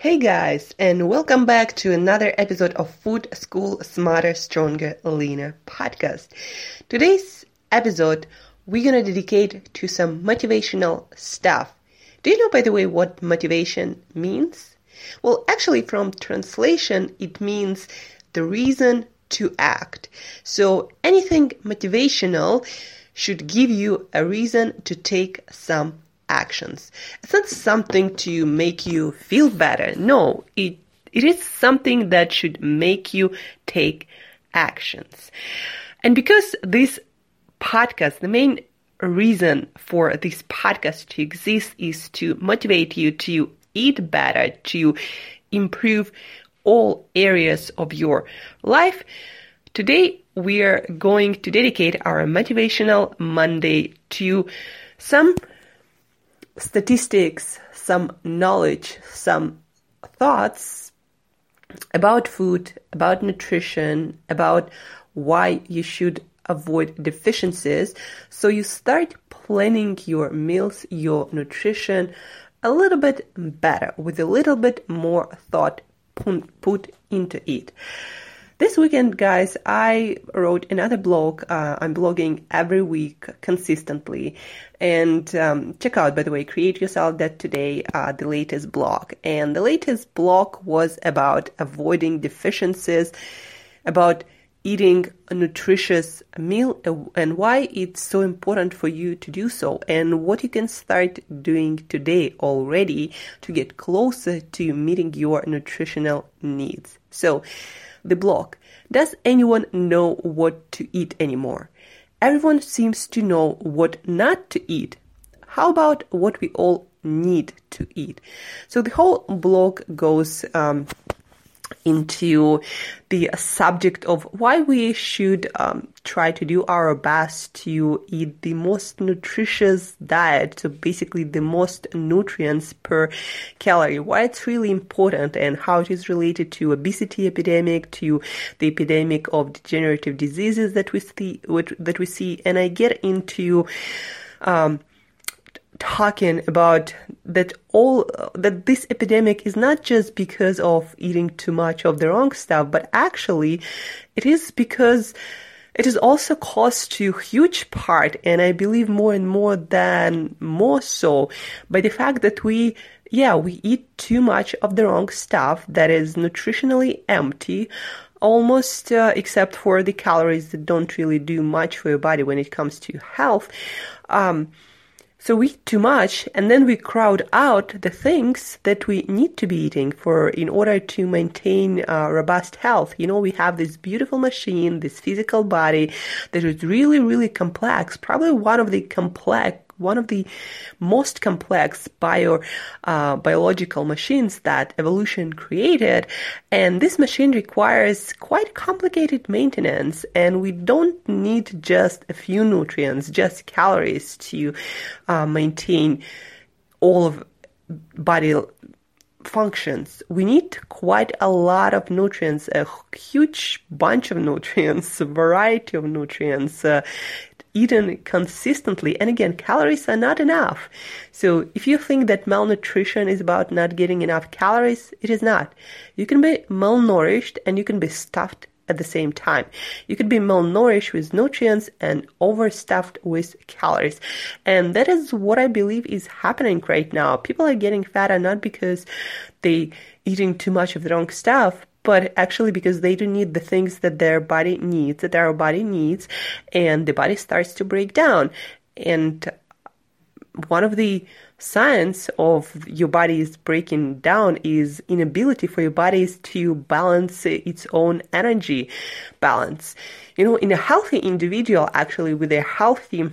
Hey guys, and welcome back to another episode of Food School Smarter, Stronger, Leaner podcast. Today's episode we're gonna dedicate to some motivational stuff. Do you know, by the way, what motivation means? Well, actually, from translation, it means the reason to act. So anything motivational should give you a reason to take some actions. It's not something to make you feel better. No, it it is something that should make you take actions. And because this podcast, the main reason for this podcast to exist is to motivate you to eat better, to improve all areas of your life. Today, we are going to dedicate our Motivational Monday to some statistics, some knowledge, some thoughts about food, about nutrition, about why you should avoid deficiencies. So you start planning your meals, your nutrition a little bit better with a little bit more thought put into it. This weekend, guys, I wrote another blog. Uh, I'm blogging every week consistently. And um, check out, by the way, Create Yourself That Today, uh, the latest blog. And the latest blog was about avoiding deficiencies, about eating a nutritious meal uh, and why it's so important for you to do so and what you can start doing today already to get closer to meeting your nutritional needs. So, the blog. Does anyone know what to eat anymore? Everyone seems to know what not to eat. How about what we all need to eat? So the whole blog goes um, into the subject of why we should um, try to do our best to eat the most nutritious diet, so basically the most nutrients per calorie, why it's really important and how it is related to obesity epidemic, to the epidemic of degenerative diseases that we see, that we see, and I get into um, talking about that all that this epidemic is not just because of eating too much of the wrong stuff, but actually it is because it is also caused to huge part, and I believe more and more than more so, by the fact that we, yeah, we eat too much of the wrong stuff that is nutritionally empty, almost uh, except for the calories that don't really do much for your body when it comes to health. Um, so we eat too much and then we crowd out the things that we need to be eating for in order to maintain uh, robust health. You know, we have this beautiful machine, this physical body that is really, really complex, probably one of the complex one of the most complex bio uh, biological machines that evolution created and this machine requires quite complicated maintenance and we don't need just a few nutrients just calories to uh, maintain all of body functions. We need quite a lot of nutrients, a huge bunch of nutrients, a variety of nutrients. Uh, eaten consistently and again calories are not enough so if you think that malnutrition is about not getting enough calories it is not you can be malnourished and you can be stuffed at the same time. You could be malnourished with nutrients and overstuffed with calories. And that is what I believe is happening right now. People are getting fatter not because they eating too much of the wrong stuff, but actually because they don't need the things that their body needs, that our body needs, and the body starts to break down. And one of the signs of your body is breaking down is inability for your bodies to balance its own energy balance. You know, in a healthy individual, actually, with a healthy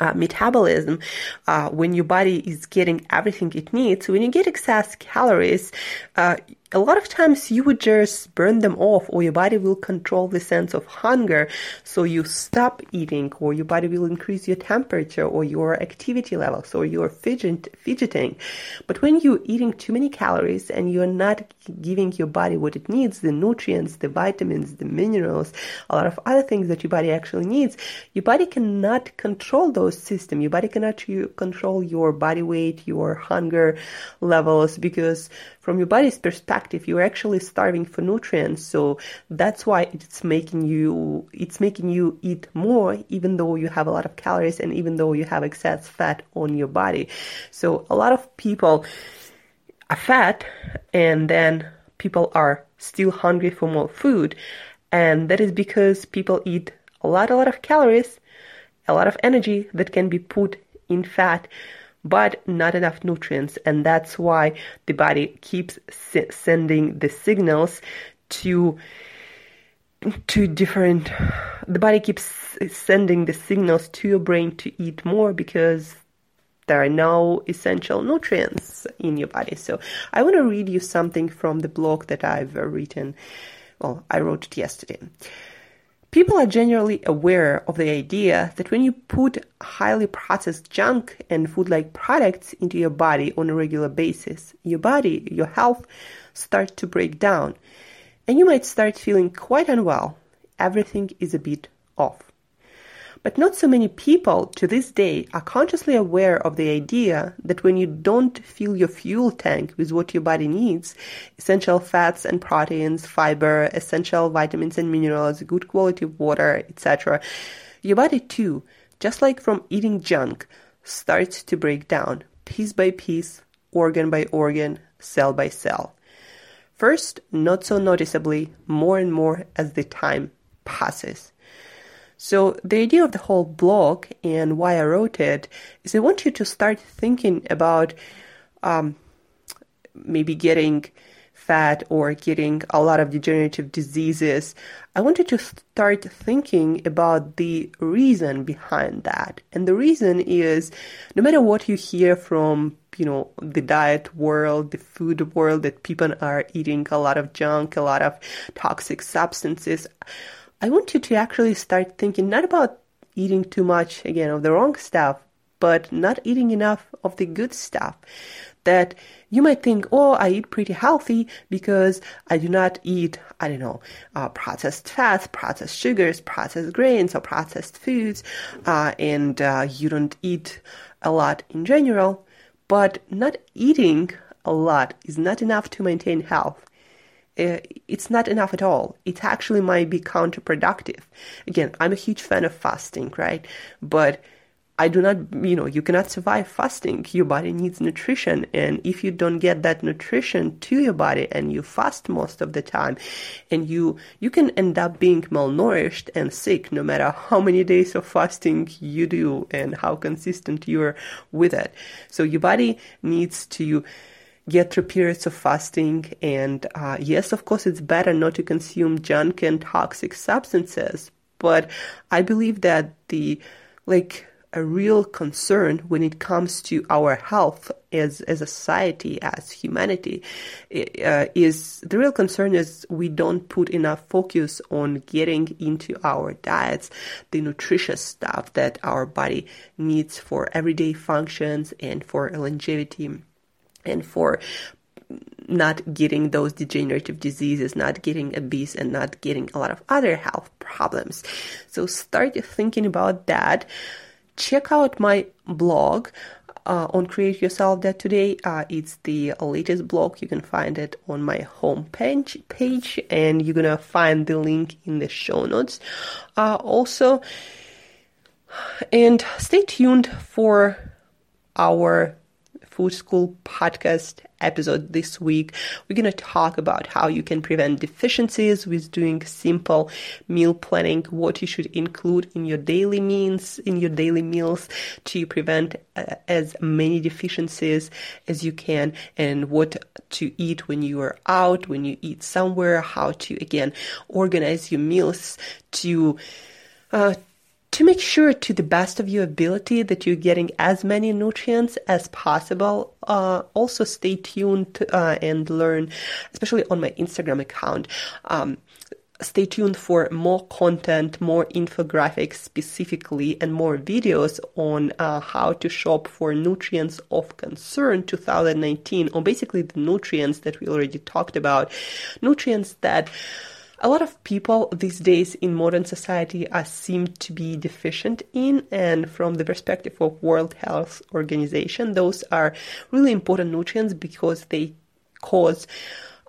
uh, metabolism, uh, when your body is getting everything it needs, when you get excess calories, uh, a lot of times you would just burn them off or your body will control the sense of hunger. So you stop eating or your body will increase your temperature or your activity levels or you're fidget, fidgeting. But when you're eating too many calories and you're not giving your body what it needs the nutrients the vitamins the minerals a lot of other things that your body actually needs your body cannot control those systems your body cannot control your body weight your hunger levels because from your body's perspective, you're actually starving for nutrients. So that's why it's making you, it's making you eat more, even though you have a lot of calories and even though you have excess fat on your body. So a lot of people are fat and then people are still hungry for more food. And that is because people eat a lot, a lot of calories, a lot of energy that can be put in fat but not enough nutrients. And that's why the body keeps sending the signals to to different the body keeps sending the signals to your brain to eat more because there are no essential nutrients in your body. So I want to read you something from the blog that I've uh, written. Well, I wrote it yesterday. People are generally aware of the idea that when you put highly processed junk and food like products into your body on a regular basis, your body, your health starts to break down and you might start feeling quite unwell. Everything is a bit off. But not so many people to this day are consciously aware of the idea that when you don't fill your fuel tank with what your body needs, essential fats and proteins, fiber, essential vitamins and minerals, good quality water, etc., your body too, just like from eating junk, starts to break down piece by piece, organ by organ, cell by cell. First, not so noticeably, more and more as the time passes. So the idea of the whole blog and why I wrote it is I want you to start thinking about um, maybe getting fat or getting a lot of degenerative diseases. I want you to start thinking about the reason behind that. And the reason is no matter what you hear from you know the diet world the food world that people are eating a lot of junk a lot of toxic substances I want you to actually start thinking not about eating too much, again, of the wrong stuff, but not eating enough of the good stuff. That you might think, oh, I eat pretty healthy because I do not eat, I don't know, uh, processed fats, processed sugars, processed grains, or processed foods, uh, and uh, you don't eat a lot in general. But not eating a lot is not enough to maintain health. Uh, it's not enough at all. It actually might be counterproductive. Again, I'm a huge fan of fasting, right? But I do not, you know, you cannot survive fasting. Your body needs nutrition. And if you don't get that nutrition to your body and you fast most of the time and you, you can end up being malnourished and sick no matter how many days of fasting you do and how consistent you're with it. So your body needs to, get through periods of fasting. And uh, yes, of course, it's better not to consume junk and toxic substances. But I believe that the, like, a real concern when it comes to our health as, as a society, as humanity, uh, is the real concern is we don't put enough focus on getting into our diets the nutritious stuff that our body needs for everyday functions and for longevity and for not getting those degenerative diseases, not getting obese, and not getting a lot of other health problems. So start thinking about that. Check out my blog uh, on Create Yourself That Today. Uh, it's the latest blog. You can find it on my homepage page, and you're gonna find the link in the show notes. Uh, also, and stay tuned for our Food School podcast episode this week. We're going to talk about how you can prevent deficiencies with doing simple meal planning, what you should include in your daily meals, in your daily meals to prevent uh, as many deficiencies as you can, and what to eat when you are out, when you eat somewhere, how to again organize your meals to uh, to make sure to the best of your ability that you're getting as many nutrients as possible. Uh, also stay tuned uh, and learn, especially on my Instagram account. Um, stay tuned for more content, more infographics specifically, and more videos on uh, how to shop for nutrients of concern 2019, or basically the nutrients that we already talked about, nutrients that a lot of people these days in modern society are seem to be deficient in and from the perspective of world health organization those are really important nutrients because they cause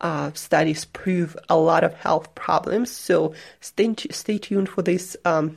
uh, studies prove a lot of health problems. So stay, stay tuned for this um,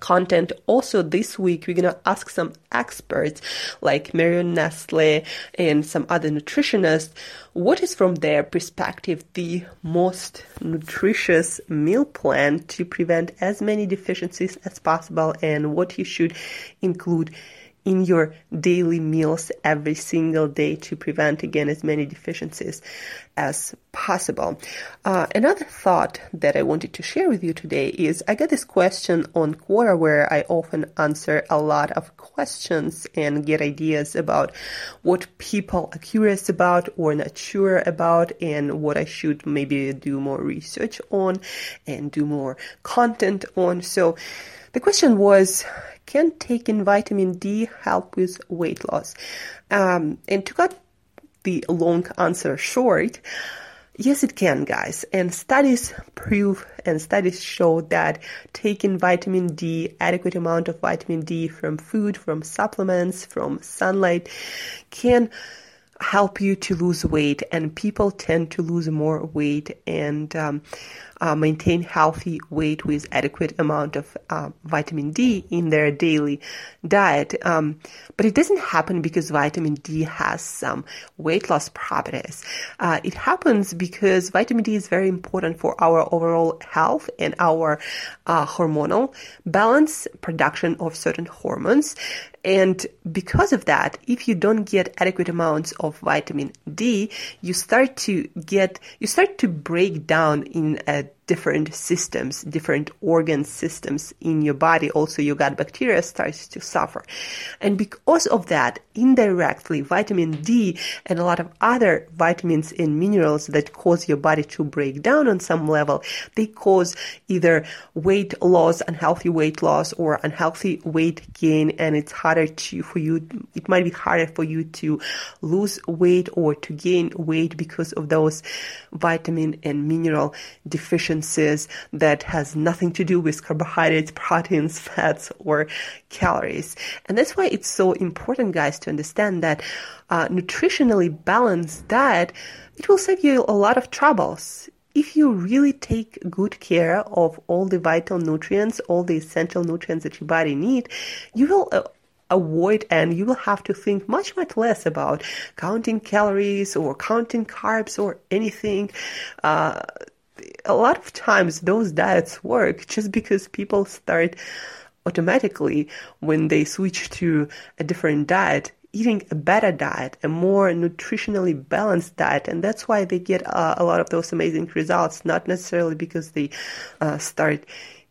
content. Also, this week, we're going to ask some experts like Marion Nestle and some other nutritionists what is, from their perspective, the most nutritious meal plan to prevent as many deficiencies as possible and what you should include in your daily meals every single day to prevent again as many deficiencies as possible. Uh, another thought that I wanted to share with you today is I get this question on Quora where I often answer a lot of questions and get ideas about what people are curious about or not sure about and what I should maybe do more research on and do more content on. So the question was, can taking vitamin D help with weight loss? Um, and to cut the long answer short, yes, it can, guys. And studies prove and studies show that taking vitamin D, adequate amount of vitamin D from food, from supplements, from sunlight can help you to lose weight and people tend to lose more weight and um, uh, maintain healthy weight with adequate amount of uh, vitamin D in their daily diet. Um, but it doesn't happen because vitamin D has some weight loss properties. Uh, it happens because vitamin D is very important for our overall health and our uh, hormonal balance, production of certain hormones. And because of that, if you don't get adequate amounts of vitamin D, you start to get, you start to break down in a different systems, different organ systems in your body. Also, your gut bacteria starts to suffer. And because of that, indirectly, vitamin D and a lot of other vitamins and minerals that cause your body to break down on some level, they cause either weight loss, unhealthy weight loss, or unhealthy weight gain. And it's harder to, for you, it might be harder for you to lose weight or to gain weight because of those vitamin and mineral deficiencies that has nothing to do with carbohydrates, proteins, fats, or calories. And that's why it's so important, guys, to understand that uh, nutritionally balanced diet, it will save you a lot of troubles if you really take good care of all the vital nutrients, all the essential nutrients that your body need, you will uh, avoid and you will have to think much much less about counting calories or counting carbs or anything uh, a lot of times those diets work just because people start automatically when they switch to a different diet eating a better diet, a more nutritionally balanced diet, and that's why they get uh, a lot of those amazing results. Not necessarily because they uh, start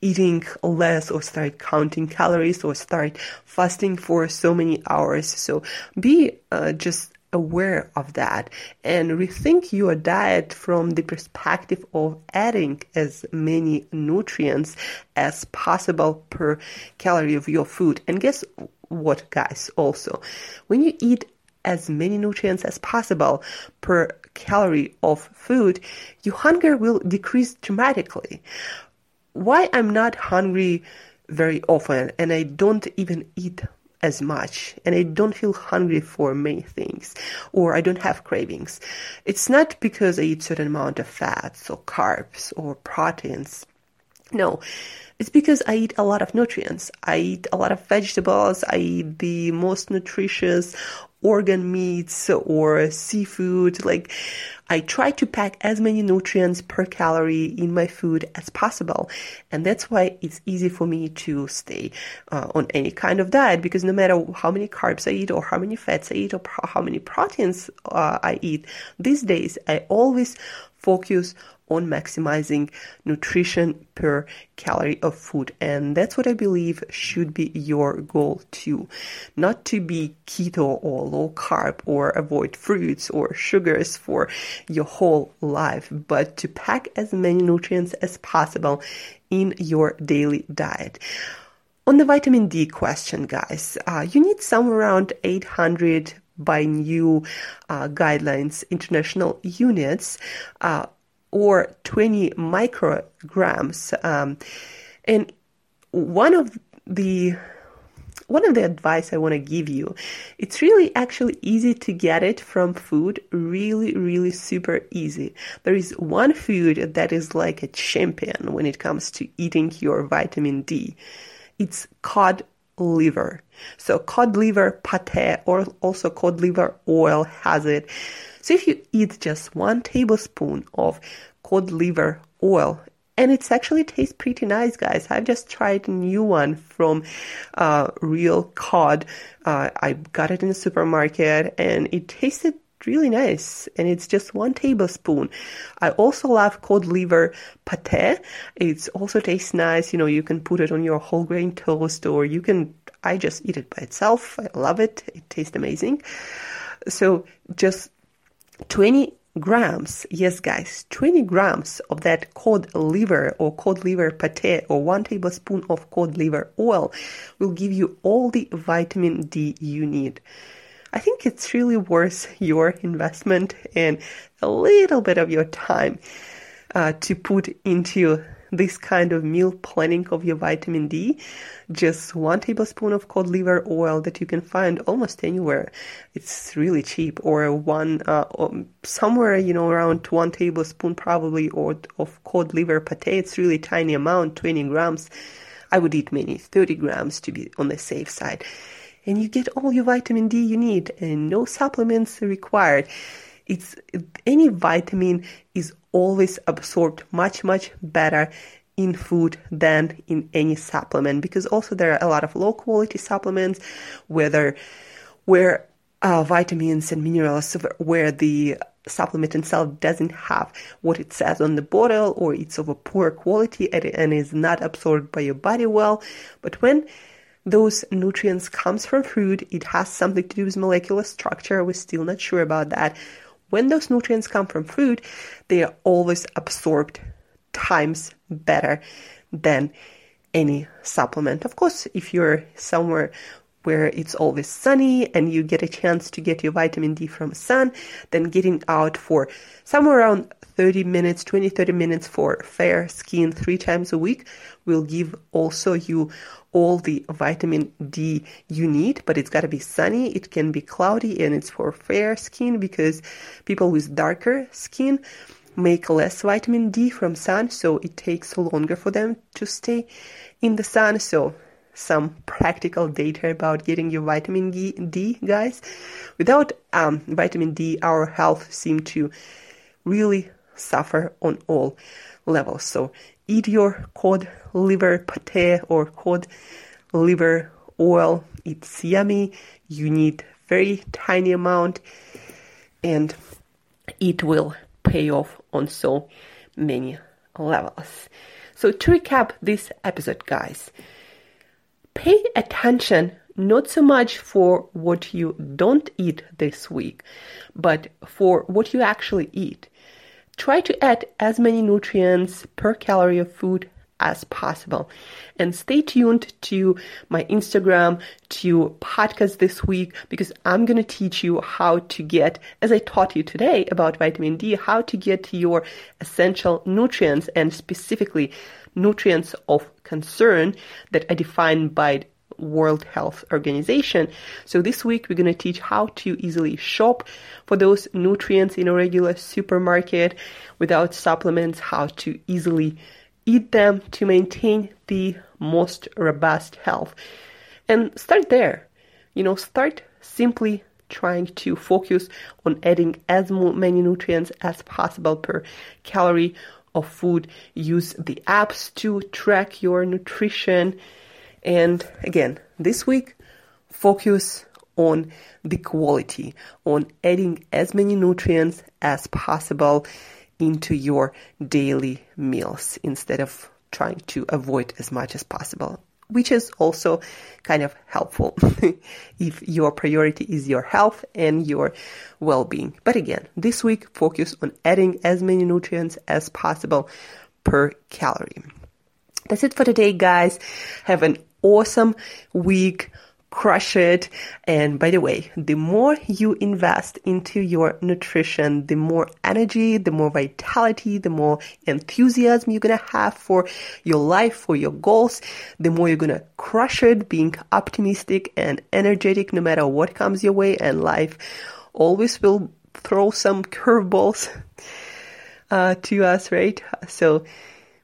eating less or start counting calories or start fasting for so many hours. So be uh, just aware of that and rethink your diet from the perspective of adding as many nutrients as possible per calorie of your food. And guess what, guys, also, when you eat as many nutrients as possible per calorie of food, your hunger will decrease dramatically. Why I'm not hungry very often and I don't even eat as much and I don't feel hungry for many things or I don't have cravings. It's not because I eat certain amount of fats or carbs or proteins. No, it's because I eat a lot of nutrients. I eat a lot of vegetables. I eat the most nutritious organ meats or seafood. Like, I try to pack as many nutrients per calorie in my food as possible. And that's why it's easy for me to stay uh, on any kind of diet because no matter how many carbs I eat or how many fats I eat or how many proteins uh, I eat, these days I always focus on maximizing nutrition per calorie of food. And that's what I believe should be your goal too. Not to be keto or low carb or avoid fruits or sugars for your whole life, but to pack as many nutrients as possible in your daily diet. On the vitamin D question, guys, uh, you need somewhere around 800 by new uh, guidelines, international units. Uh, or 20 micrograms. Um, and one of the one of the advice I want to give you, it's really actually easy to get it from food, really, really super easy. There is one food that is like a champion when it comes to eating your vitamin D. It's cod liver. So cod liver pate or also cod liver oil has it. So if you eat just one tablespoon of cod liver oil, and it's actually tastes pretty nice, guys. I've just tried a new one from uh, Real Cod. Uh, I got it in the supermarket, and it tasted really nice and it's just one tablespoon. I also love cod liver pate. It also tastes nice. You know you can put it on your whole grain toast or you can i just eat it by itself. I love it. It tastes amazing. So just 20 grams, yes guys, 20 grams of that cod liver or cod liver pate or one tablespoon of cod liver oil will give you all the vitamin D you need. I think it's really worth your investment and a little bit of your time uh, to put into this kind of meal planning of your vitamin D, just one tablespoon of cod liver oil that you can find almost anywhere. It's really cheap, or one uh, somewhere you know around one tablespoon probably, or of cod liver pate. It's really tiny amount, 20 grams. I would eat many, 30 grams to be on the safe side. And you get all your vitamin D you need, and no supplements required. It's any vitamin is always absorbed much much better in food than in any supplement because also there are a lot of low quality supplements whether where uh, vitamins and minerals where the supplement itself doesn't have what it says on the bottle or it's of a poor quality and is not absorbed by your body well. But when those nutrients comes from food it has something to do with molecular structure we're still not sure about that when those nutrients come from food, they are always absorbed times better than any supplement. Of course, if you're somewhere where it's always sunny and you get a chance to get your vitamin D from sun, then getting out for somewhere around 30 minutes, 20, 30 minutes for fair skin three times a week will give also you all the vitamin D you need, but it's got to be sunny. It can be cloudy and it's for fair skin because people with darker skin make less vitamin D from sun, so it takes longer for them to stay in the sun. So some practical data about getting your vitamin D, guys. Without um, vitamin D, our health seems to really suffer on all levels. So eat your cod liver pate or cod liver oil. It's yummy. You need very tiny amount and it will pay off on so many levels. So to recap this episode, guys, pay attention not so much for what you don't eat this week, but for what you actually eat. Try to add as many nutrients per calorie of food as possible. And stay tuned to my Instagram, to podcast this week, because I'm going to teach you how to get, as I taught you today about vitamin D, how to get your essential nutrients and specifically nutrients of concern that are defined by World Health Organization. So this week we're going to teach how to easily shop for those nutrients in a regular supermarket without supplements, how to easily eat them to maintain the most robust health. And start there. You know, start simply trying to focus on adding as many nutrients as possible per calorie of food. Use the apps to track your nutrition and again, this week, focus on the quality, on adding as many nutrients as possible into your daily meals instead of trying to avoid as much as possible, which is also kind of helpful if your priority is your health and your well-being. But again, this week focus on adding as many nutrients as possible per calorie. That's it for today, guys. Have an awesome week crush it. And by the way, the more you invest into your nutrition, the more energy, the more vitality, the more enthusiasm you're going to have for your life, for your goals, the more you're going to crush it, being optimistic and energetic no matter what comes your way. And life always will throw some curveballs uh, to us, right? So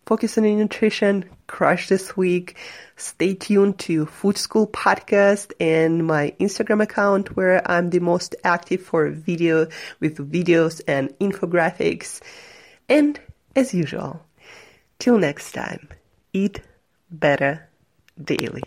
focus on nutrition, crush this week. Stay tuned to Food School podcast and my Instagram account where I'm the most active for video with videos and infographics. And as usual, till next time, eat better daily.